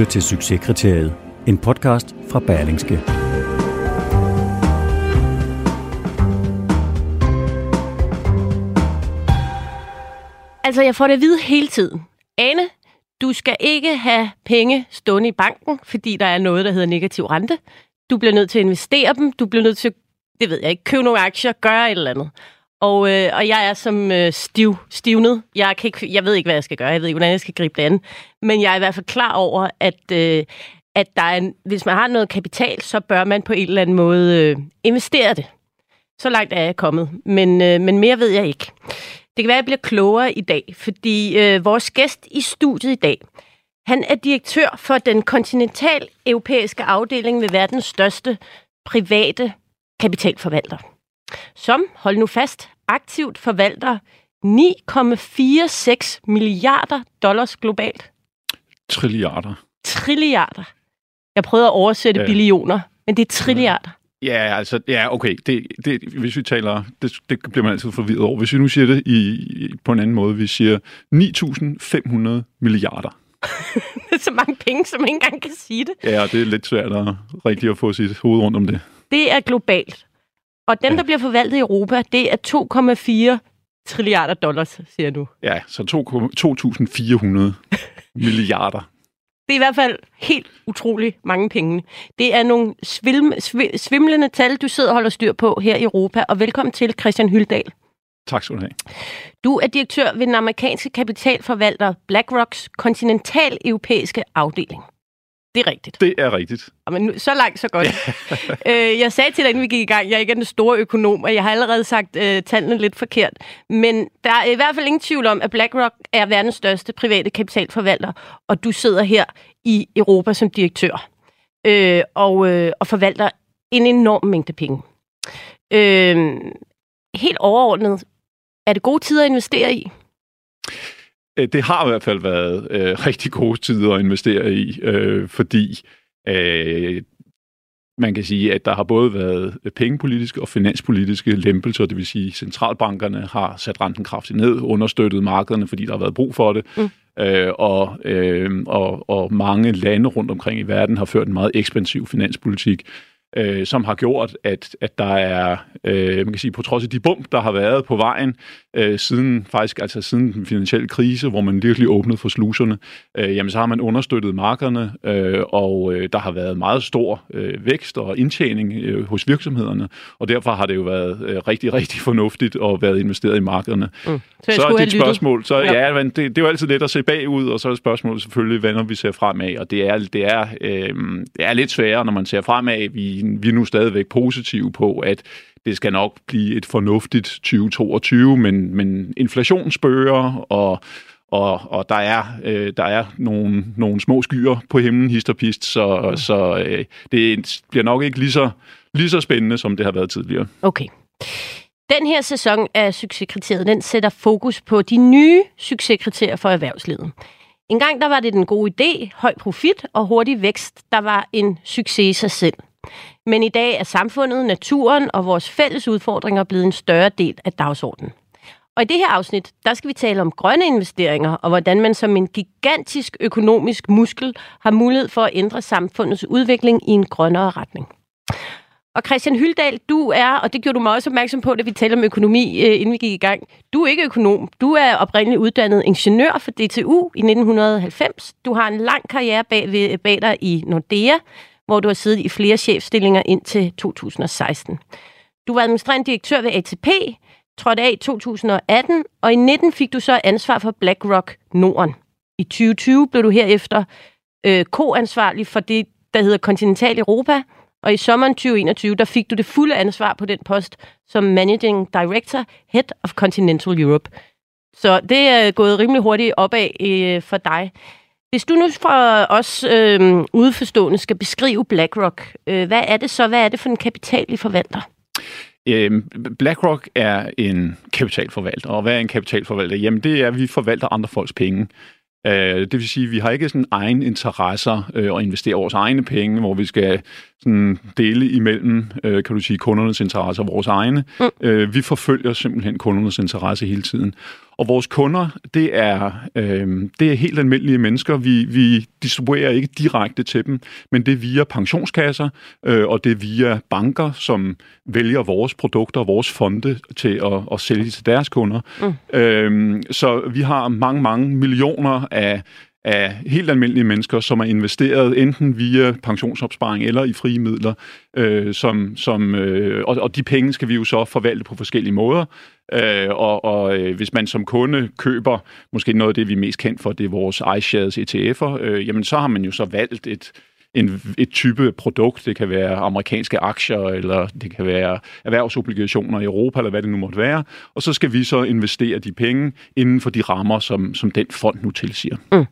lytter til Succeskriteriet, en podcast fra Berlingske. Altså, jeg får det at vide hele tiden. Ane, du skal ikke have penge stående i banken, fordi der er noget, der hedder negativ rente. Du bliver nødt til at investere dem. Du bliver nødt til, det ved jeg ikke, købe nogle aktier, gøre et eller andet. Og, øh, og jeg er som øh, stiv, stivnet. Jeg, kan ikke, jeg ved ikke, hvad jeg skal gøre. Jeg ved ikke, hvordan jeg skal gribe det an. Men jeg er i hvert fald klar over, at, øh, at der er en, hvis man har noget kapital, så bør man på en eller anden måde øh, investere det. Så langt er jeg kommet. Men, øh, men mere ved jeg ikke. Det kan være, at jeg bliver klogere i dag, fordi øh, vores gæst i studiet i dag, han er direktør for den kontinental europæiske afdeling ved verdens største private kapitalforvalter. Som, hold nu fast, aktivt forvalter 9,46 milliarder dollars globalt. Trilliarder. Trilliarder. Jeg prøvede at oversætte ja. billioner, men det er trilliarder. Ja, altså, ja, okay. Det, det, hvis vi taler, det, det bliver man altid forvirret over. Hvis vi nu siger det i, på en anden måde, vi siger 9.500 milliarder. så mange penge, som man ikke engang kan sige det. Ja, det er lidt svært at rigtig at få sit hoved rundt om det. Det er globalt. Og dem, ja. der bliver forvaltet i Europa, det er 2,4 trilliarder dollars, siger du. Ja, så 2.400 milliarder. Det er i hvert fald helt utrolig mange penge. Det er nogle svim, sv, svimlende tal, du sidder og holder styr på her i Europa. Og velkommen til Christian Hyldal. Tak skal du have. Du er direktør ved den amerikanske kapitalforvalter BlackRocks kontinental europæiske afdeling. Det er rigtigt. Det er rigtigt. Men nu, så langt, så godt. øh, jeg sagde til dig, inden vi gik i gang, jeg er ikke den store økonom, og jeg har allerede sagt øh, tallene lidt forkert. Men der er i hvert fald ingen tvivl om, at BlackRock er verdens største private kapitalforvalter, og du sidder her i Europa som direktør øh, og, øh, og forvalter en enorm mængde penge. Øh, helt overordnet, er det gode tider at investere i? Øh, det har i hvert fald været øh, rigtig gode tider at investere i, øh, fordi øh, man kan sige, at der har både været pengepolitiske og finanspolitiske lempelser, det vil sige, at centralbankerne har sat renten kraftigt ned, understøttet markederne, fordi der har været brug for det, mm. øh, og, øh, og, og mange lande rundt omkring i verden har ført en meget ekspansiv finanspolitik, øh, som har gjort, at, at der er, øh, man kan sige, på trods af de bump, der har været på vejen, øh, siden faktisk altså siden den finansielle krise, hvor man virkelig åbnede for sluserne, øh, jamen så har man understøttet markederne, øh, og øh, der har været meget stor øh, vækst og indtjening øh, hos virksomhederne, og derfor har det jo været øh, rigtig, rigtig fornuftigt at være investeret i markederne. Mm. Så, så er et spørgsmål, så ja, ja men det, det er jo altid let at se bagud, og så er spørgsmålet selvfølgelig, hvad når vi ser fremad, og det er, det er, øh, det er lidt sværere, når man ser fremad. Vi, vi er nu stadigvæk positive på, at det skal nok blive et fornuftigt 2022, men, men inflation spørger, og, og, og der er, øh, der er nogle, nogle små skyer på himlen, histerpist, så, mm. så øh, det bliver nok ikke lige så, lige så spændende, som det har været tidligere. Okay. Den her sæson af Succeskriteriet, den sætter fokus på de nye succeskriterier for erhvervslivet. En gang der var det den gode idé, høj profit og hurtig vækst, der var en succes i sig selv. Men i dag er samfundet, naturen og vores fælles udfordringer blevet en større del af dagsordenen. Og i det her afsnit, der skal vi tale om grønne investeringer, og hvordan man som en gigantisk økonomisk muskel har mulighed for at ændre samfundets udvikling i en grønnere retning. Og Christian Hyldal, du er, og det gjorde du mig også opmærksom på, da vi talte om økonomi, øh, inden vi gik i gang. Du er ikke økonom. Du er oprindeligt uddannet ingeniør for DTU i 1990. Du har en lang karriere bag, bag dig i Nordea, hvor du har siddet i flere chefstillinger indtil 2016. Du var administrerende direktør ved ATP, trådte af i 2018, og i 19 fik du så ansvar for BlackRock Norden. I 2020 blev du herefter øh, ko-ansvarlig for det, der hedder Kontinental Europa, og i sommeren 2021, der fik du det fulde ansvar på den post som Managing Director, Head of Continental Europe. Så det er gået rimelig hurtigt opad øh, for dig. Hvis du nu for os øh, udforstående skal beskrive BlackRock, øh, hvad er det så? Hvad er det for en kapital, I forvalter? Øhm, BlackRock er en kapitalforvalter, og hvad er en kapitalforvalter? Jamen det er, at vi forvalter andre folks penge. Øh, det vil sige, at vi har ikke sådan egen interesser øh, og investere vores egne penge, hvor vi skal sådan dele imellem, øh, kan du sige, kundernes interesser og vores egne. Mm. Vi forfølger simpelthen kundernes interesse hele tiden. Og vores kunder, det er, øh, det er helt almindelige mennesker. Vi, vi distribuerer ikke direkte til dem, men det er via pensionskasser, øh, og det er via banker, som vælger vores produkter og vores fonde til at, at sælge til deres kunder. Mm. Øh, så vi har mange, mange millioner af af helt almindelige mennesker, som er investeret enten via pensionsopsparing eller i frie midler, øh, som, som, øh, og, og de penge skal vi jo så forvalte på forskellige måder. Øh, og og øh, hvis man som kunde køber måske noget af det, vi er mest kendt for, det er vores iShares ETF'er, øh, jamen så har man jo så valgt et, en, et type produkt. Det kan være amerikanske aktier, eller det kan være erhvervsobligationer i Europa, eller hvad det nu måtte være. Og så skal vi så investere de penge inden for de rammer, som, som den fond nu tilsiger. Mm.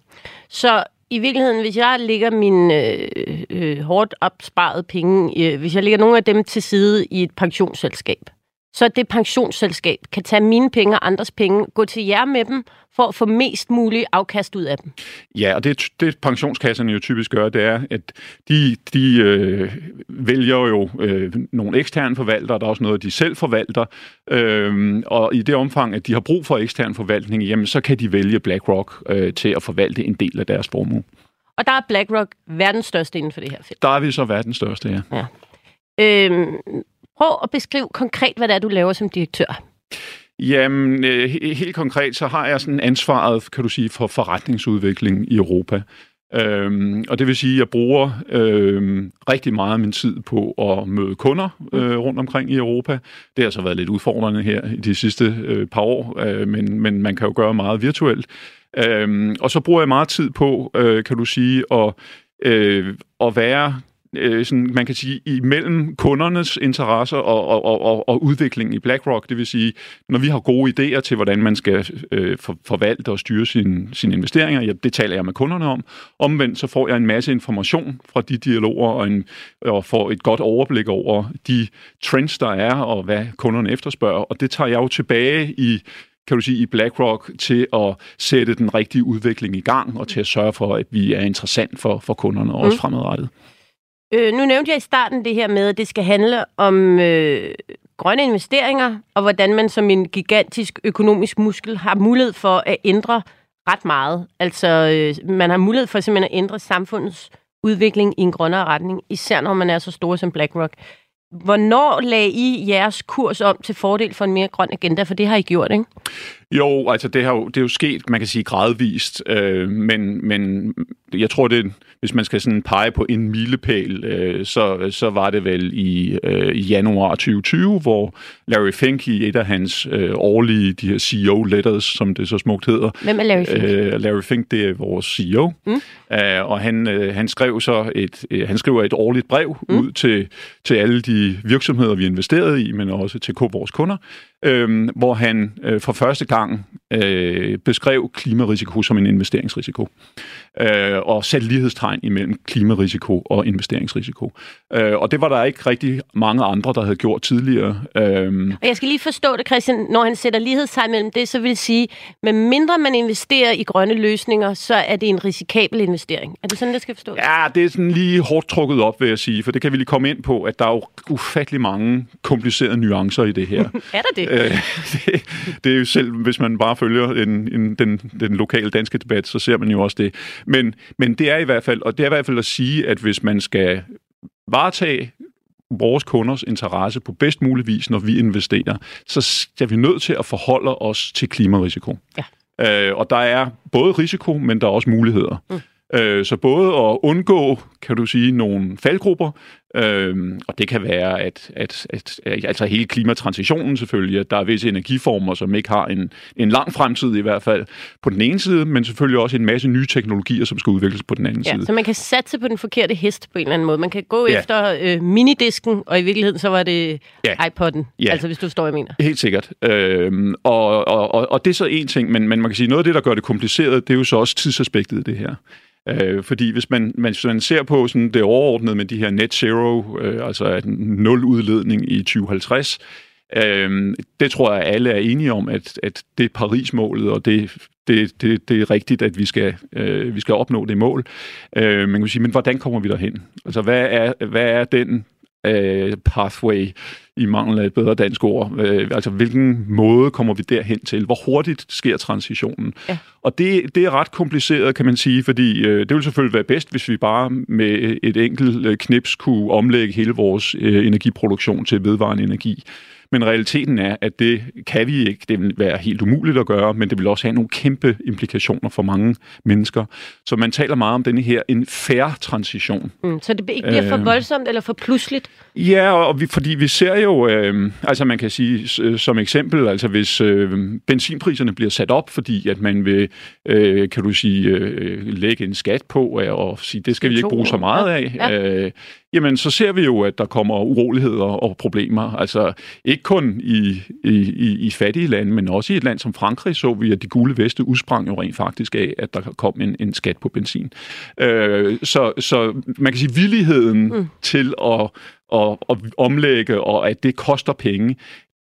Så i virkeligheden, hvis jeg lægger mine øh, øh, hårdt opsparede penge, øh, hvis jeg lægger nogle af dem til side i et pensionsselskab, så det pensionsselskab kan tage mine penge og andres penge, gå til jer med dem, for at få mest muligt afkast ud af dem. Ja, og det, det pensionskasserne jo typisk gør, det er, at de, de øh, vælger jo øh, nogle eksterne forvaltere, der er også noget, de selv forvalter, øh, og i det omfang, at de har brug for ekstern forvaltning, jamen, så kan de vælge BlackRock øh, til at forvalte en del af deres formue. Og der er BlackRock verdens største inden for det her felt. Der er vi så verdens største, ja. ja. Øhm, Prøv at beskrive konkret, hvad det er, du laver som direktør. Jamen, øh, helt konkret, så har jeg sådan ansvaret, kan du sige, for forretningsudvikling i Europa. Øhm, og det vil sige, at jeg bruger øhm, rigtig meget af min tid på at møde kunder øh, rundt omkring i Europa. Det har så været lidt udfordrende her i de sidste øh, par år, øh, men, men man kan jo gøre meget virtuelt. Øhm, og så bruger jeg meget tid på, øh, kan du sige, at, øh, at være øh, sådan, man kan sige, imellem kundernes interesser og, og, og, og udviklingen i BlackRock. Det vil sige, når vi har gode idéer til, hvordan man skal øh, for, forvalte og styre sine, sin investeringer, ja, det taler jeg med kunderne om. Omvendt så får jeg en masse information fra de dialoger og, en, og får et godt overblik over de trends, der er, og hvad kunderne efterspørger. Og det tager jeg jo tilbage i kan du sige, i BlackRock til at sætte den rigtige udvikling i gang, og til at sørge for, at vi er interessant for, for kunderne også mm. fremadrettet. Øh, nu nævnte jeg i starten det her med, at det skal handle om øh, grønne investeringer, og hvordan man som en gigantisk økonomisk muskel har mulighed for at ændre ret meget. Altså, øh, man har mulighed for simpelthen at ændre samfundets udvikling i en grønnere retning, især når man er så stor som BlackRock. Hvornår lagde I jeres kurs om til fordel for en mere grøn agenda? For det har I gjort, ikke? Jo, altså det, har jo, det er jo sket, man kan sige, gradvist, øh, men, men jeg tror, det, hvis man skal sådan pege på en milepæl, øh, så, så var det vel i, øh, i januar 2020, hvor Larry Fink i et af hans øh, årlige de her CEO-letters, som det så smukt hedder. Hvem er Larry Fink? Øh, Larry Fink, det er vores CEO, mm. øh, og han, øh, han skrev så et, øh, han skriver et årligt brev mm. ud til, til alle de virksomheder, vi investerede i, men også til vores kunder, øh, hvor han øh, for første gang øh, beskrev klimarisiko som en investeringsrisiko, øh, og satte lighedstegn imellem klimarisiko og investeringsrisiko. Øh, og det var der ikke rigtig mange andre, der havde gjort tidligere. Øh, og jeg skal lige forstå det, Christian, når han sætter lighedstegn mellem det, så vil det sige, med mindre man investerer i grønne løsninger, så er det en risikabel investering. Er det sådan, det skal forstås? Ja, det er sådan lige hårdt trukket op, vil jeg sige, for det kan vi lige komme ind på, at der er jo ufattelig mange komplicerede nuancer i det her. er der det? Øh, det? Det er jo selv, hvis man bare følger en, en, den, den lokale danske debat, så ser man jo også det. Men, men det er i hvert fald, og det er i hvert fald at sige, at hvis man skal varetage vores kunders interesse på bedst mulig vis, når vi investerer, så er vi nødt til at forholde os til klimarisiko. Ja. Øh, og der er både risiko, men der er også muligheder. Mm. Øh, så både at undgå, kan du sige, nogle faldgrupper, Øhm, og det kan være, at, at, at, at altså hele klimatransitionen selvfølgelig, at der er visse energiformer, som ikke har en, en lang fremtid i hvert fald på den ene side, men selvfølgelig også en masse nye teknologier, som skal udvikles på den anden Ja, side. så man kan satse på den forkerte hest på en eller anden måde. Man kan gå Ja. efter øh, minidisken, og i virkeligheden så var det Ja. iPod'en. Ja. Altså hvis du står, jeg mener. Helt sikkert. Øhm, og, og, og, og det er så en ting, men, men man kan sige, noget af det, der gør det kompliceret, det er jo så også tidsaspektet i det her. Øh, fordi hvis man, man, hvis man ser på sådan det overordnede med de her net zero, øh, altså at nul udledning i 2050, øh, det tror jeg alle er enige om, at, at det er Paris-målet, og det, det, det, det er rigtigt, at vi skal, øh, vi skal opnå det mål. Øh, man kan sige, men hvordan kommer vi derhen? Altså, hvad er, hvad er den øh, pathway, i mangel af et bedre dansk ord. Øh, altså, hvilken måde kommer vi derhen til? Hvor hurtigt sker transitionen? Ja. Og det, det er ret kompliceret, kan man sige, fordi øh, det vil selvfølgelig være bedst, hvis vi bare med et enkelt øh, knips kunne omlægge hele vores øh, energiproduktion til vedvarende energi. Men realiteten er, at det kan vi ikke. Det vil være helt umuligt at gøre, men det vil også have nogle kæmpe implikationer for mange mennesker. Så man taler meget om denne her en færre transition. Mm, så det ikke bliver for Øh. voldsomt eller for pludseligt. Ja, og vi, fordi vi ser jo, øh, altså man kan sige øh, som eksempel, altså hvis øh, benzinpriserne bliver sat op, fordi at man vil, øh, kan du sige, øh, lægge en skat på øh, og sige, det skal vi ikke bruge så meget af, Ja. øh, jamen så ser vi jo, at der kommer uroligheder og problemer. Altså ikke kun i, i, i, fattige lande, men også i et land som Frankrig så vi, at de gule veste udsprang jo rent faktisk af, at der kom en, en skat på benzin. Øh, så, så man kan sige, villigheden mm. til at, at, at omlægge, og at det koster penge,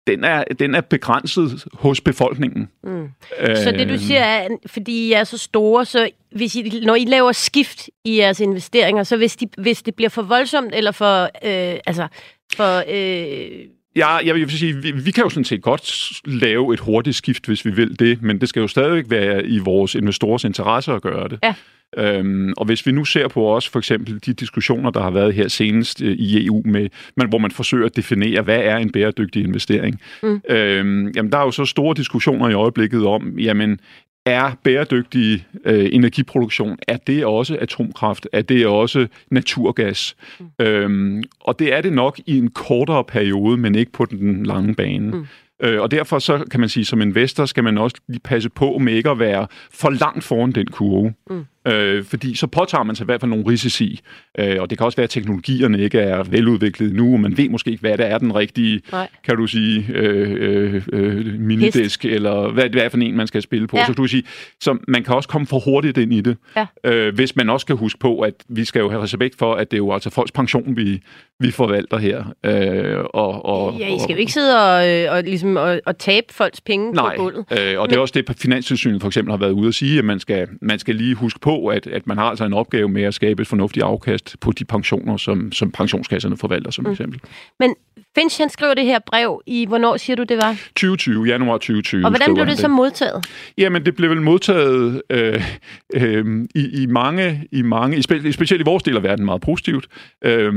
den er, den er begrænset hos befolkningen. Mm. Så det du Øh, siger er, fordi I er så store, så hvis I, når I laver skift i jeres investeringer, så hvis, de, hvis det bliver for voldsomt, eller for, øh, altså, for øh, Ja, jeg vil sige, vi, vi kan jo sådan set godt lave et hurtigt skift, hvis vi vil det, men det skal jo stadigvæk være i vores investorers interesse at gøre det. Ja. Øhm, og hvis vi nu ser på også for eksempel de diskussioner, der har været her senest øh, i EU, med, men, hvor man forsøger at definere, hvad er en bæredygtig investering, Mm. øhm, jamen der er jo så store diskussioner i øjeblikket om, jamen er bæredygtig øh, energiproduktion, er det også atomkraft? Er det også naturgas? Mm. Øhm, og det er det nok i en kortere periode, men ikke på den lange bane. Mm. Øh, og derfor så kan man sige, som investor skal man også lige passe på med ikke at være for langt foran den kurve. Mm. Øh, fordi så påtager man sig i hvert fald nogle risici. Øh, og det kan også være, at teknologierne ikke er veludviklet nu, og man ved måske ikke, hvad det er den rigtige, Nej. kan du sige, øh, øh, øh, minidisk, eller hvad det er for en, man skal spille på. Ja. Så kan du sige, så man kan også komme for hurtigt ind i det. Ja. Øh, hvis man også skal huske på, at vi skal jo have respekt for, at det er jo altså folks pension, vi, vi forvalter her. Øh, og, og, ja, I skal jo ikke sidde og, øh, og, ligesom, og, og tabe folks penge Nej, på gulvet. øh, og det er også det, Finanstilsynet for eksempel har været ude at sige, at man skal, man skal lige huske på, at, at man har altså en opgave med at skabe et fornuftigt afkast på de pensioner, som, som pensionskasserne forvalter som eksempel. Men Finch, han skriver det her brev i, hvornår siger du, det var? 2020, januar 2020. Og hvordan blev han det så modtaget? Jamen, det blev vel modtaget øh, øh, i, i mange, i mange, i spe, specielt i vores del af verden meget positivt. Øh,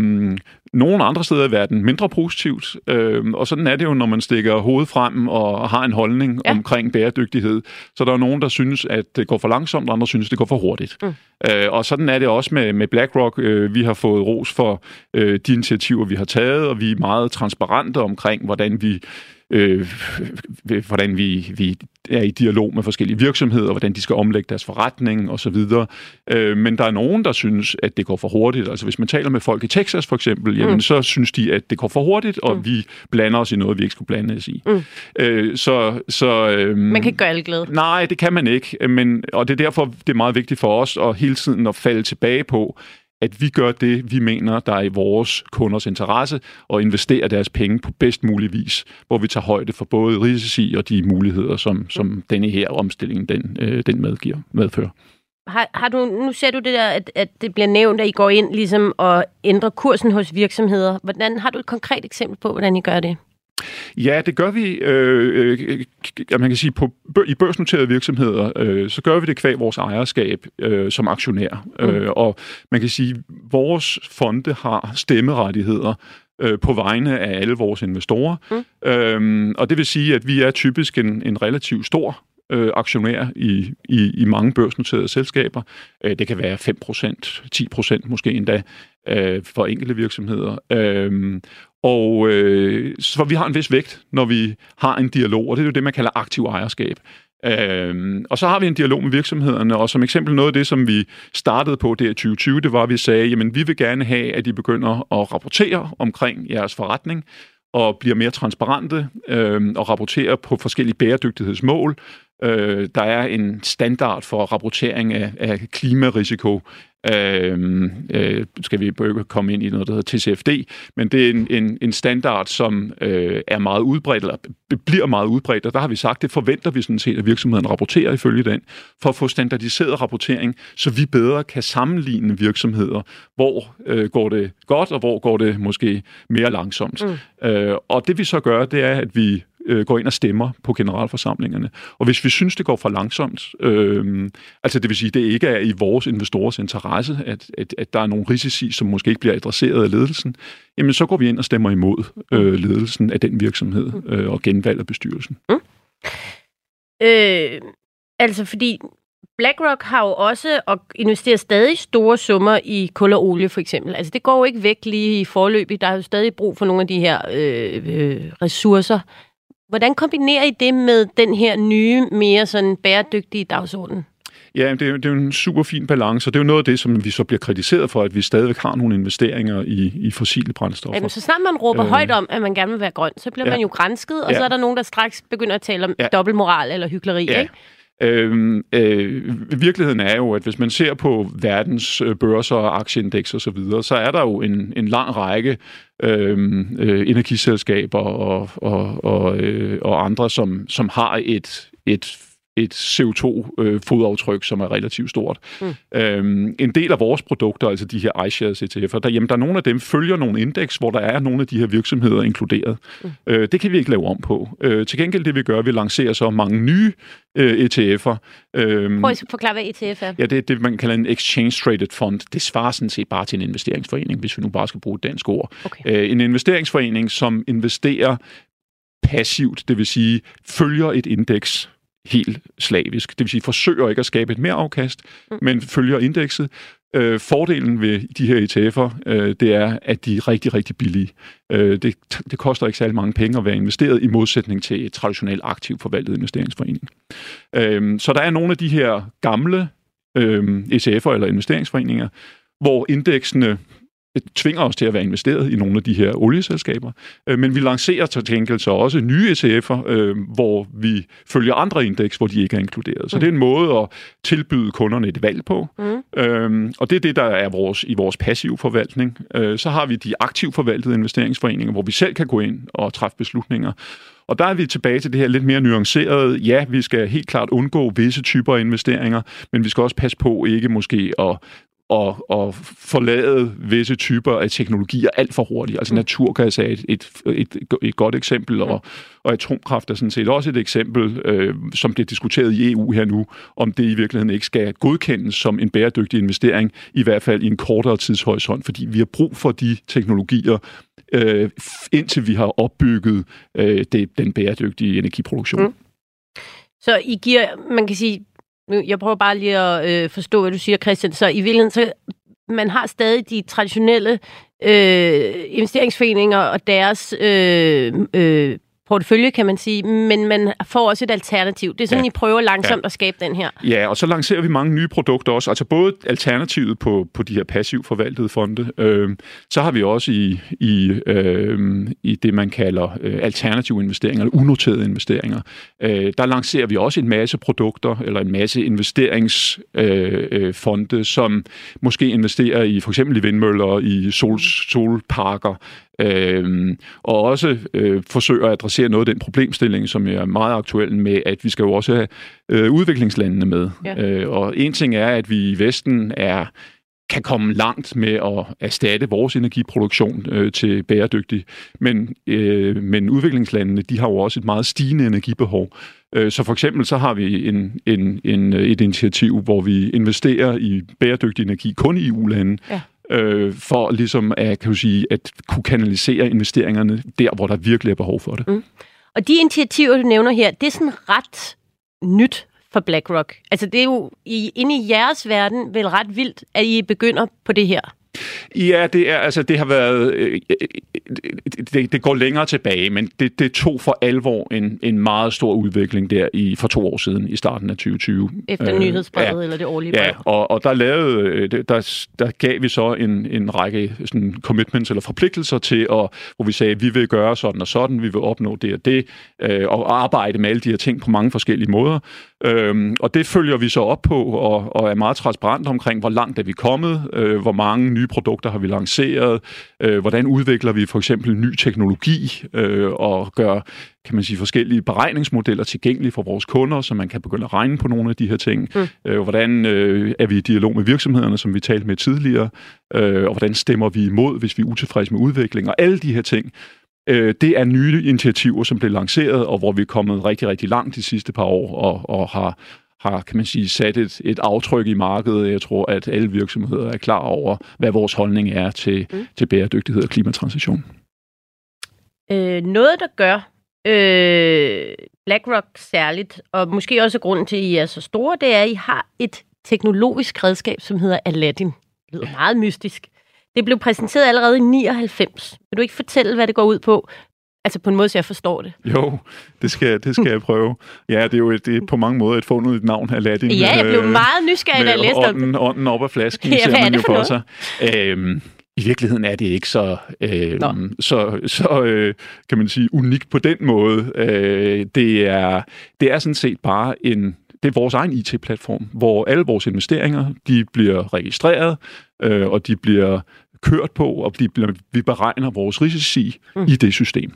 nogle andre steder i verden mindre positivt. Øh, og sådan er det jo, når man stikker hovedet frem og har en holdning ja. omkring bæredygtighed. Så der er nogen, der synes, at det går for langsomt, og andre synes, at det går for hurtigt. Mm. Øh, og sådan er det også med, med BlackRock. Øh, vi har fået ros for øh, de initiativer, vi har taget, og vi er meget transparente omkring, hvordan vi øh, hvordan vi, vi er i dialog med forskellige virksomheder, hvordan de skal omlægge deres forretning osv. Øh, men der er nogen, der synes, at det går for hurtigt. Altså hvis man taler med folk i Texas for eksempel, jamen, mm. så synes de, at det går for hurtigt, og mm. vi blander os i noget, vi ikke skulle blande os i. Mm. Øh, så, så, øh, Man kan ikke gøre alle glade. Nej, det kan man ikke, men, og det er derfor, det er meget vigtigt for os at hele tiden at falde tilbage på, at vi gør det, vi mener, der er i vores kunders interesse, og investerer deres penge på bedst mulig vis, hvor vi tager højde for både risici og de muligheder, som, som denne her omstilling den, øh, den medgiver, medfører. Har, har du, nu ser du det der, at, at det bliver nævnt, at I går ind ligesom og ændrer kursen hos virksomheder. Hvordan, har du et konkret eksempel på, hvordan I gør det? Ja, det gør vi, øh, øh, ja, man kan sige, på, i børsnoterede virksomheder, øh, så gør vi det kvæg vores ejerskab øh, som aktionær. Mm. Øh, og man kan sige, vores fonde har stemmerettigheder øh, på vegne af alle vores investorer. Mm. Øhm, og det vil sige, at vi er typisk en, en relativt stor øh, aktionær i, i, i mange børsnoterede selskaber. Øh, det kan være 5%, 10% måske endda øh, for enkelte virksomheder. Øh, og øh, så vi har en vis vægt, når vi har en dialog, og det er jo det, man kalder aktiv ejerskab. Øhm, og så har vi en dialog med virksomhederne, og som eksempel noget af det, som vi startede på der i 2020, det var, at vi sagde, jamen vi vil gerne have, at I begynder at rapportere omkring jeres forretning, og bliver mere transparente øh, og rapporterer på forskellige bæredygtighedsmål. Øh, der er en standard for rapportering af, af klimarisiko, Øh, øh, skal vi komme ind i noget, der hedder TCFD, men det er en, en, en standard, som øh, er meget udbredt, eller bliver meget udbredt, og der har vi sagt, det forventer vi sådan set, at virksomheden rapporterer ifølge den, for at få standardiseret rapportering, så vi bedre kan sammenligne virksomheder, hvor øh, går det godt, og hvor går det måske mere langsomt. Mm. Øh, og det vi så gør, det er, at vi øh, går ind og stemmer på generalforsamlingerne. Og hvis vi synes, det går for langsomt, øh, altså det vil sige, det ikke er i vores investorers interesse, at, at, at der er nogle risici, som måske ikke bliver adresseret af ledelsen, jamen så går vi ind og stemmer imod øh, ledelsen af den virksomhed øh, og genvalg af bestyrelsen. Mm. Øh, altså fordi BlackRock har jo også og investerer stadig store summer i kul og olie, for eksempel. Altså, det går jo ikke væk lige i forløbet. Der er jo stadig brug for nogle af de her øh, øh, ressourcer. Hvordan kombinerer I det med den her nye, mere sådan bæredygtige dagsorden? Ja, det er, det er jo en super fin balance, og det er jo noget af det, som vi så bliver kritiseret for, at vi stadigvæk har nogle investeringer i, i fossile brændstoffer. Jamen, så snart man råber øh, højt om, at man gerne vil være grøn, så bliver ja. man jo grænsket, og ja. så er der nogen, der straks begynder at tale om ja. dobbeltmoral eller hyggeleri, ja. ikke? Øh, øh, virkeligheden er jo, at hvis man ser på verdens øh, børser og aktieindeks osv., så, videre, så er der jo en, en lang række øh, øh, energiselskaber og, og, og, øh, og andre, som, som har et, et et CO2-fodaftryk, som er relativt stort. Mm. Øhm, en del af vores produkter, altså de her iShares ETF'er, der, jamen, der er nogle af dem følger nogle indeks, hvor der er nogle af de her virksomheder inkluderet. Mm. Øh, det kan vi ikke lave om på. Øh, til gengæld det vi gør, vi lancerer så mange nye øh, ETF'er. Øhm, Prøv at forklare, hvad ETF er. Ja, det er det, man kalder en exchange-traded fund. Det svarer sådan set bare til en investeringsforening, hvis vi nu bare skal bruge et dansk ord. Okay. Øh, en investeringsforening, som investerer passivt, det vil sige følger et indeks helt slavisk. Det vil sige, forsøger ikke at skabe et mere afkast, mm. men følger indekset. Øh, fordelen ved de her ETF'er, øh, det er, at de er rigtig, rigtig billige. Øh, det, det koster ikke særlig mange penge at være investeret, i modsætning til et traditionelt aktivt forvaltet investeringsforening. Øh, så der er nogle af de her gamle øh, ETF'er eller investeringsforeninger, hvor indeksene tvinger os til at være investeret i nogle af de her olieselskaber. Øh, men vi lancerer til gengæld så også nye ETF'er, øh, hvor vi følger andre indeks, hvor de ikke er inkluderet. Så mm. det er en måde at tilbyde kunderne et valg på. Mm. Øhm, og det er det, der er vores, i vores passiv forvaltning. Øh, så har vi de aktivt forvaltede investeringsforeninger, hvor vi selv kan gå ind og træffe beslutninger. Og der er vi tilbage til det her lidt mere nuancerede. Ja, vi skal helt klart undgå visse typer af investeringer, men vi skal også passe på ikke måske at at, at forlade visse typer af teknologier alt for hurtigt. Altså mm. naturgas er et, et, et, et godt eksempel, mm. og, og atomkraft er sådan set også et eksempel, øh, som bliver diskuteret i EU her nu, om det i virkeligheden ikke skal godkendes som en bæredygtig investering, i hvert fald i en kortere tidshorisont, fordi vi har brug for de teknologier, øh, indtil vi har opbygget øh, det, den bæredygtige energiproduktion. Mm. Så I giver, man kan sige, nu, jeg prøver bare lige at øh, forstå, hvad du siger, Christian. Så i virkeligheden, så man har stadig de traditionelle øh, investeringsforeninger og deres øh, øh, portefølje, kan man sige, men man får også et alternativ. Det er sådan, ja. I prøver langsomt ja. at skabe den her. Ja, og så lancerer vi mange nye produkter også. Altså både alternativet på, på de her passivt forvaltede fonde, øh, så har vi også i, i, øh, i det, man kalder øh, alternative investeringer, eller unoterede investeringer. Øh, der lancerer vi også en masse produkter, eller en masse investeringsfonde, øh, øh, som måske investerer i for eksempel i vindmøller, i sol, solparker, øh, og også øh, forsøger at adressere noget af den problemstilling, som er meget aktuel med, at vi skal jo også have øh, udviklingslandene med. Ja. Øh, og en ting er, at vi i Vesten er kan komme langt med at erstatte vores energiproduktion øh, til bæredygtig. Men, øh, men udviklingslandene, de har jo også et meget stigende energibehov. Øh, så for eksempel så har vi en, en, en, et initiativ, hvor vi investerer i bæredygtig energi kun i EU-lande, ja øh, for ligesom at, kan du sige, at kunne kanalisere investeringerne der, hvor der virkelig er behov for det. Mm. Og de initiativer, du nævner her, det er sådan ret nyt for BlackRock? Altså, det er jo i, inde i jeres verden vel ret vildt, at I begynder på det her. Ja, det er altså det har været øh, det, det går længere tilbage, men det, det tog for alvor en, en meget stor udvikling der i for to år siden i starten af 2020. Efter øh, nyhedsbrevet ja, eller det årlige brev. Ja, og, og der lavede øh, der, der gav vi så en, en række sådan commitments eller forpligtelser til at hvor vi sagde, at vi vil gøre sådan og sådan, vi vil opnå det og det øh, og arbejde med alle de her ting på mange forskellige måder. Øhm, og det følger vi så op på og, og er meget transparent omkring, hvor langt er vi kommet, øh, hvor mange nye produkter har vi lanceret, øh, hvordan udvikler vi for eksempel ny teknologi øh, og gør kan man sige, forskellige beregningsmodeller tilgængelige for vores kunder, så man kan begynde at regne på nogle af de her ting. Mm. Øh, hvordan øh, er vi i dialog med virksomhederne, som vi talte med tidligere, øh, og hvordan stemmer vi imod, hvis vi er utilfredse med udvikling, og alle de her ting. Øh, det er nye initiativer, som blev lanceret, og hvor vi er kommet rigtig, rigtig langt de sidste par år, og, og har har, kan man sige, sat et, et aftryk i markedet. Jeg tror, at alle virksomheder er klar over, hvad vores holdning er til, mm. til bæredygtighed og klimatransition. Øh, noget, der gør øh, BlackRock særligt, og måske også grunden til, at I er så store, det er, at I har et teknologisk redskab, som hedder Aladdin. Det lyder meget mystisk. Det blev præsenteret allerede i 99. Vil du ikke fortælle, hvad det går ud på? Altså på en måde, så jeg forstår det. Jo, det skal, det skal jeg prøve. Ja, det er jo et, det er på mange måder et fundet navn, Aladdin. Ja, jeg blev øh, meget nysgerrig, da jeg læste ånden, ånden op af flasken, ja, ser man jo for, for sig. Øhm, I virkeligheden er det ikke så, øh, så, så øh, kan man sige, unikt på den måde. Øh, det, er, det er sådan set bare en det er vores egen IT-platform, hvor alle vores investeringer, de bliver registreret, øh, og de bliver kørt på, og bliver, vi beregner vores risici mm. i det system.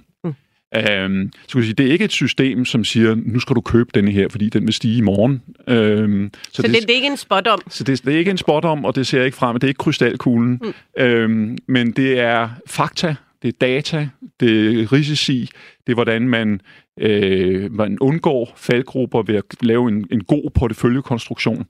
Øhm, så kan sige, det er ikke et system, som siger, nu skal du købe denne her, fordi den vil stige i morgen. Øhm, så så det, det, det er ikke en spot om? Så det, det er ikke en spot om, og det ser jeg ikke frem. Det er ikke krystalkuglen. Mm. Øhm, men det er fakta, det er data, det er risici, det er hvordan man, øh, man undgår faldgrupper ved at lave en, en god porteføljekonstruktion.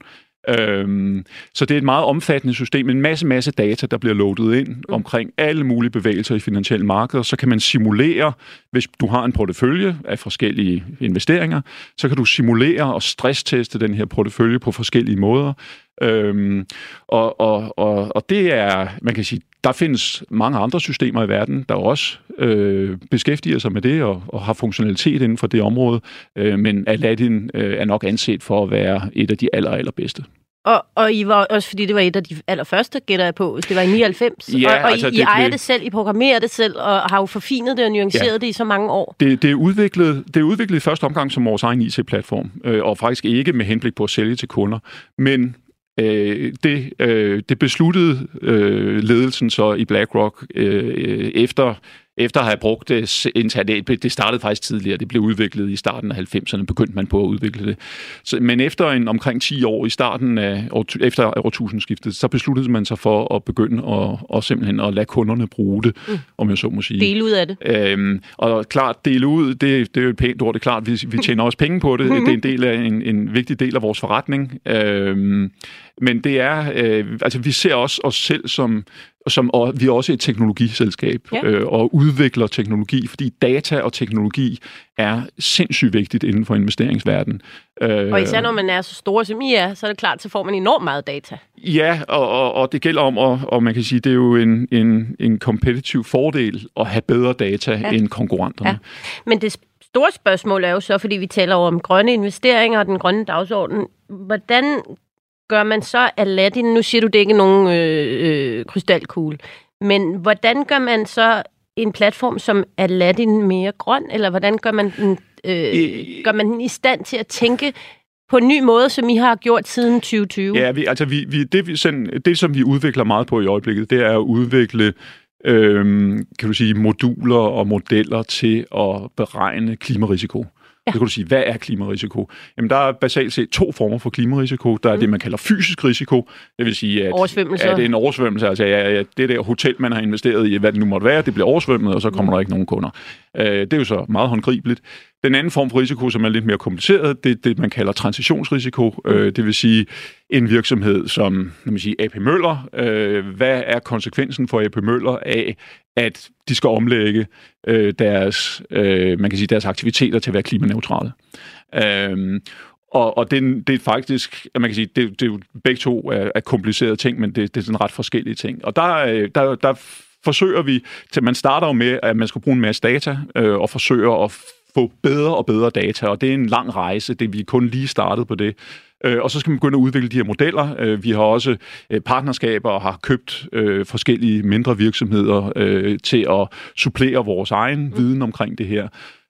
Øhm, så det er et meget omfattende system, en masse, masse data, der bliver loadet ind mm. omkring alle mulige bevægelser i finansielle markeder. Så kan man simulere, hvis du har en portefølje af forskellige investeringer, så kan du simulere og stressteste den her portefølje på forskellige måder. Øhm, og, og, og, og det er, man kan sige, der findes mange andre systemer i verden, der også øh, beskæftiger sig med det og, og har funktionalitet inden for det område, øh, men Aladdin øh, er nok anset for at være et af de aller, allerbedste. Og, og I var også, fordi det var et af de allerførste, gætter jeg på. Det var i 99. Ja, og, og altså, I, I det, ejer det selv, I programmerer det selv, og har jo forfinet det og nuanceret ja, det i så mange år. Det, det, er udviklet, det er udviklet i første omgang som vores egen IT-platform, øh, og faktisk ikke med henblik på at sælge til kunder. Men Øh, det, øh, det besluttede øh, ledelsen så i BlackRock øh, øh, efter efter at have brugt det internet, det startede faktisk tidligere, det blev udviklet i starten af 90'erne, begyndte man på at udvikle det. Så, men efter en omkring 10 år i starten af efter årtusindskiftet, så besluttede man sig for at begynde at, og simpelthen at lade kunderne bruge det, mm. om jeg så må sige. Dele ud af det. Øhm, og klart, dele ud, det, det er jo et pænt ord, det er klart, vi, vi tjener også penge på det, det er en del af en, en vigtig del af vores forretning. Øhm, men det er, øh, altså vi ser også os selv som, som og vi er også et teknologiselskab ja. øh, og udvikler teknologi, fordi data og teknologi er sindssygt vigtigt inden for investeringsverdenen. Øh, og især når man er så store som I er, så er det klart, så får man enormt meget data. Ja, og, og, og det gælder om, og, og man kan sige, det er jo en, en, en kompetitiv fordel at have bedre data ja. end konkurrenterne. Ja. Men det store spørgsmål er jo så, fordi vi taler om grønne investeringer og den grønne dagsorden, hvordan gør man så Aladdin? Nu siger du, det ikke er nogen øh, øh, krystalkugle. Men hvordan gør man så en platform som Aladdin mere grøn? Eller hvordan gør man den, øh, gør man den i stand til at tænke på en ny måde, som I har gjort siden 2020? Ja, vi, altså vi, vi, det, vi sådan, det, som vi udvikler meget på i øjeblikket, det er at udvikle øhm, kan du sige, moduler og modeller til at beregne klimarisiko. Ja. Så kan du sige, hvad er klimarisiko? Jamen, der er basalt set to former for klimarisiko. Der er mm. det, man kalder fysisk risiko. Det vil sige, at, at det er en oversvømmelse. Altså, ja, ja, det der hotel, man har investeret i, hvad det nu måtte være, det bliver oversvømmet, og så kommer mm. der ikke nogen kunder. Øh, det er jo så meget håndgribeligt. Den anden form for risiko, som er lidt mere kompliceret, det er det, man kalder transitionsrisiko. Mm. Øh, det vil sige, en virksomhed som mig sige, AP Møller. Øh, hvad er konsekvensen for AP Møller af, at de skal omlægge øh, deres, øh, man kan sige, deres aktiviteter til at være klimaneutrale? Øh, og, og det, det er faktisk, man kan sige, det, det er jo begge to er, er komplicerede ting, men det, det er sådan ret forskellige ting. Og der, øh, der, der forsøger vi, til man starter jo med, at man skal bruge en masse data, øh, og forsøger at få bedre og bedre data, og det er en lang rejse, det vi er kun lige startet på det. Øh, og så skal man begynde at udvikle de her modeller. Øh, vi har også øh, partnerskaber og har købt øh, forskellige mindre virksomheder øh, til at supplere vores egen mm. viden omkring det her.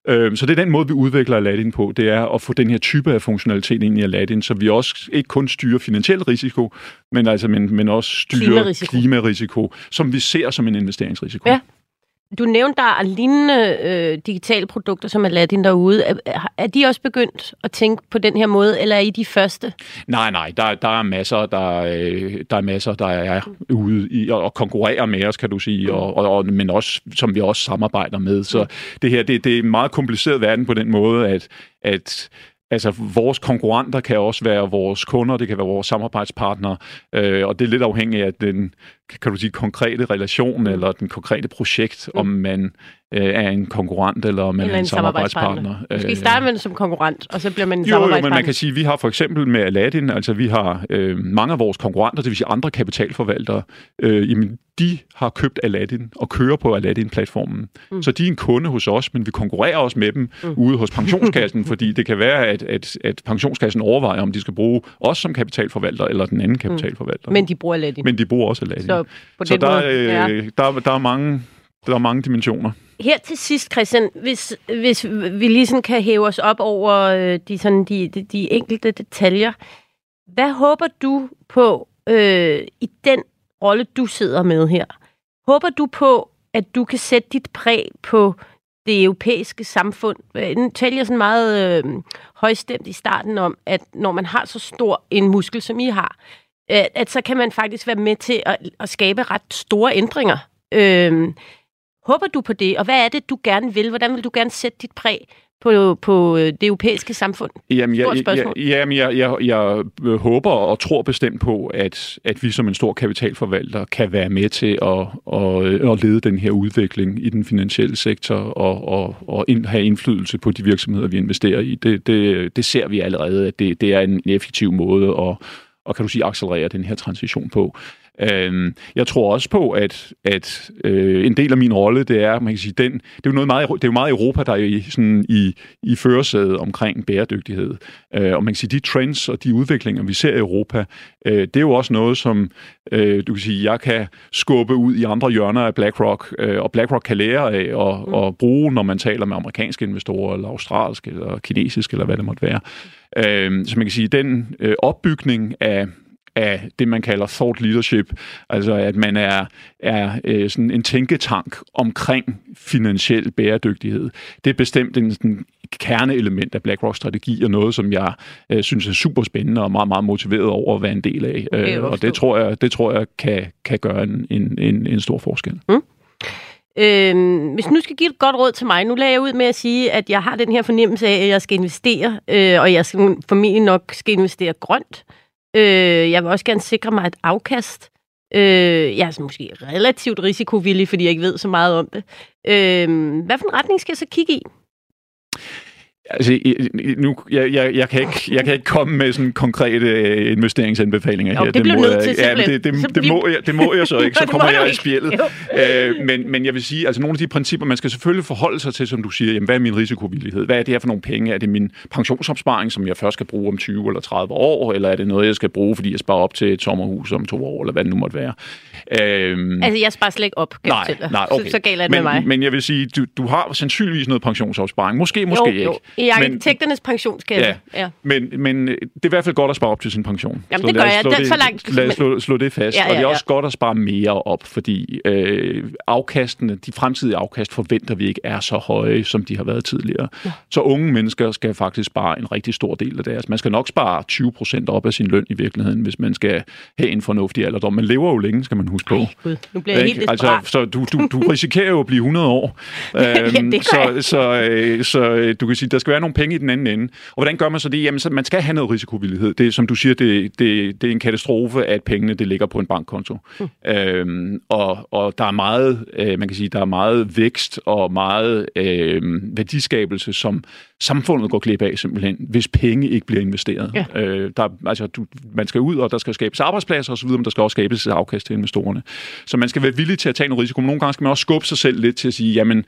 Så det er den måde, vi udvikler Aladdin på, det er at få den her type af funktionalitet ind i Aladdin, så vi også ikke kun styrer finansiel risiko, men, altså, men, men også styrer klimarisiko. klimarisiko, som vi ser som en investeringsrisiko. Ja. Du nævnte, der er lignende øh, digitale produkter som Aladdin derude. Er, er de også begyndt at tænke på den her måde, eller er I de første? Nej, nej. Der, der er masser, der, øh, der er masser, der er ude i og konkurrerer med os, kan du sige, og, og, og, men også som vi også samarbejder med. Så det her, det, det er en meget kompliceret verden på den måde, at, at Altså, vores konkurrenter kan også være vores kunder, det kan være vores samarbejdspartnere, øh, og det er lidt afhængigt af den, kan du sige, konkrete relation mm. eller den konkrete projekt, mm. om man øh, er en konkurrent eller om man eller er en, en samarbejdspartner. Måske øh, starte med den som konkurrent, og så bliver man en jo, samarbejdspartner. Jo, men man kan sige, at vi har for eksempel med Aladdin, altså vi har øh, mange af vores konkurrenter, det vil sige andre kapitalforvaltere, øh, jamen de har købt Aladdin og kører på Aladdin-platformen. Mm. Så de er en kunde hos os, men vi konkurrerer også med dem mm. ude hos pensionskassen, fordi det kan være, at, at, at pensionskassen overvejer, om de skal bruge os som kapitalforvalter eller den anden mm. kapitalforvalter. Mm. Men de bruger Aladdin. Men de bruger også Aladdin. Så, på Så der, måde, øh, ja. der, der, er mange, der er mange dimensioner. Her til sidst, Christian, hvis, hvis vi lige sådan kan hæve os op over øh, de, sådan, de, de, de enkelte detaljer. Hvad håber du på øh, i den rolle, du sidder med her? Håber du på, at du kan sætte dit præg på det europæiske samfund? Nu taler jeg sådan meget øh, højstemt i starten om, at når man har så stor en muskel, som I har, at, at så kan man faktisk være med til at, at skabe ret store ændringer. Øh, håber du på det, og hvad er det, du gerne vil? Hvordan vil du gerne sætte dit præg på, på øh, det europæiske samfund? Jamen, jeg, jeg, jamen jeg, jeg, jeg håber og tror bestemt på, at, at vi som en stor kapitalforvalter kan være med til at, at, at lede den her udvikling i den finansielle sektor og, og, og ind, have indflydelse på de virksomheder, vi investerer i. Det, det, det ser vi allerede, at det, det er en effektiv måde at og kan du sige accelerere den her transition på. Øh, jeg tror også på, at, at øh, en del af min rolle, det er, man kan sige, den, det er jo noget meget, det er jo meget Europa, der er i, sådan, i, i førersædet omkring bæredygtighed. Øh, og man kan sige, de trends og de udviklinger, vi ser i Europa, øh, det er jo også noget, som øh, du kan sige, jeg kan skubbe ud i andre hjørner af BlackRock, øh, og BlackRock kan lære af og, mm. og bruge, når man taler med amerikanske investorer, eller australske, eller kinesiske, eller hvad det måtte være. Øh, så man kan sige, den øh, opbygning af af det, man kalder thought leadership, altså at man er, er øh, sådan en tænketank omkring finansiel bæredygtighed. Det er bestemt en sådan, kerneelement af BlackRock strategi, og noget, som jeg øh, synes er super spændende og meget, meget motiveret over at være en del af. Okay, øh, og det tror jeg, det tror jeg kan, kan gøre en, en, en, en stor forskel. Mm. Øhm, hvis nu skal give et godt råd til mig, nu lader jeg ud med at sige, at jeg har den her fornemmelse af, at jeg skal investere, øh, og jeg skal formentlig nok skal investere grønt. Øh, Øh, jeg vil også gerne sikre mig et afkast. Øh, jeg er så måske relativt risikovillig, fordi jeg ikke ved så meget om det. Øh, hvad for en retning skal jeg så kigge i? Altså, nu, jeg, jeg, jeg, kan ikke, jeg kan ikke komme med sådan konkrete øh, investeringsanbefalinger jo, her. Det, det må jeg, til, ja, det, det, det, det, må jeg, det må jeg så ikke, så kommer jeg i spjældet. Øh, men, men jeg vil sige, altså nogle af de principper, man skal selvfølgelig forholde sig til, som du siger, jamen, hvad er min risikovillighed? Hvad er det her for nogle penge? Er det min pensionsopsparing, som jeg først skal bruge om 20 eller 30 år? Eller er det noget, jeg skal bruge, fordi jeg sparer op til et sommerhus om to år, eller hvad det nu måtte være? Øh, altså, jeg sparer slet ikke op, nej, til nej, okay. så, så galt er det men, med mig. Men jeg vil sige, du, du har sandsynligvis noget pensionsopsparing. Måske, måske jo, ikke. Jo. I arkitekternes pensionskasse. Ja, ja. Men, men det er i hvert fald godt at spare op til sin pension. Jamen, det gør jeg. Det, så langt. Lad os slå, slå det fast. Ja, ja, ja. Og det er også godt at spare mere op, fordi øh, afkastene, de fremtidige afkast forventer vi ikke er så høje, som de har været tidligere. Ja. Så unge mennesker skal faktisk spare en rigtig stor del af deres. Man skal nok spare 20 procent op af sin løn i virkeligheden, hvis man skal have en fornuftig alderdom. Man lever jo længe, skal man huske på. Ej, Gud. Nu bliver jeg helt altså, Så du, du, du risikerer jo at blive 100 år. Øhm, ja, det så, så, øh, så øh, du kan sige, der skal være nogle penge i den anden ende. Og hvordan gør man så det? Jamen, så man skal have noget risikovillighed. Det er, som du siger, det, det, det er en katastrofe, at pengene det ligger på en bankkonto. Mm. Øhm, og, og der er meget, øh, man kan sige, der er meget vækst og meget øh, værdiskabelse, som samfundet går glip af simpelthen, hvis penge ikke bliver investeret. Ja. Øh, der, altså, du, man skal ud, og der skal skabes arbejdspladser osv., men der skal også skabes afkast til investorerne. Så man skal være villig til at tage noget risiko, men nogle gange skal man også skubbe sig selv lidt til at sige, jamen,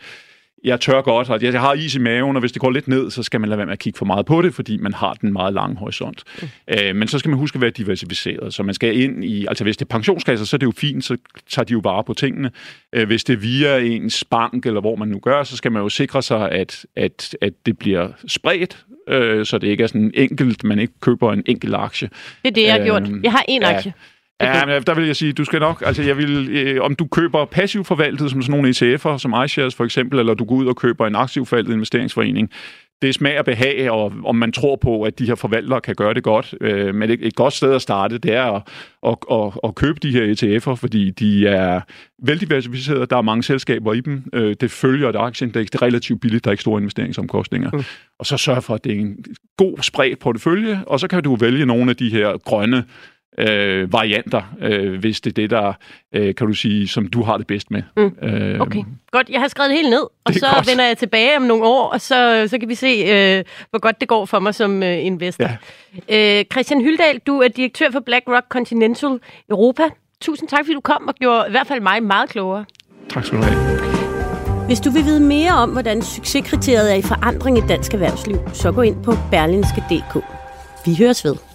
jeg tør godt, og jeg har is i maven, og hvis det går lidt ned, så skal man lade være med at kigge for meget på det, fordi man har den meget lange horisont. Mm. Øh, men så skal man huske at være diversificeret, så man skal ind i, altså hvis det er pensionskasser, så er det jo fint, så tager de jo vare på tingene. Øh, hvis det er via ens bank, eller hvor man nu gør, så skal man jo sikre sig, at, at, at det bliver spredt, øh, så det ikke er sådan enkelt, man ikke køber en enkelt aktie. Det er det, jeg har øh, gjort. Jeg har en aktie. Ja. Ja, men der vil jeg sige, du skal nok, altså jeg vil, øh, om du køber passiv forvaltet, som sådan nogle ETF'er, som iShares for eksempel, eller du går ud og køber en aktiv forvaltet investeringsforening, det er smag og behag, og om man tror på, at de her forvaltere kan gøre det godt. Øh, men et, et godt sted at starte, det er at, at, at, at købe de her ETF'er, fordi de er veldiversificerede. Der er mange selskaber i dem. Øh, det følger et aktieindeks. Det er relativt billigt. Der er ikke store investeringsomkostninger. Mm. Og så sørg for, at det er en god spredt portefølje, og så kan du vælge nogle af de her grønne øh, varianter, øh, hvis det er det, der, øh, kan du sige, som du har det bedst med. Mm. Øh, okay, godt. Jeg har skrevet det helt ned, og så godt. vender jeg tilbage om nogle år, og så, så kan vi se, øh, hvor godt det går for mig som øh, investor. Ja. Øh, Christian Hyldal, du er direktør for BlackRock Continental Europa. Tusind tak, fordi du kom og gjorde i hvert fald mig meget klogere. Tak skal du have. Hvis du vil vide mere om, hvordan succeskriteriet er i forandring i dansk erhvervsliv, så gå ind på berlinske.dk. Vi høres ved.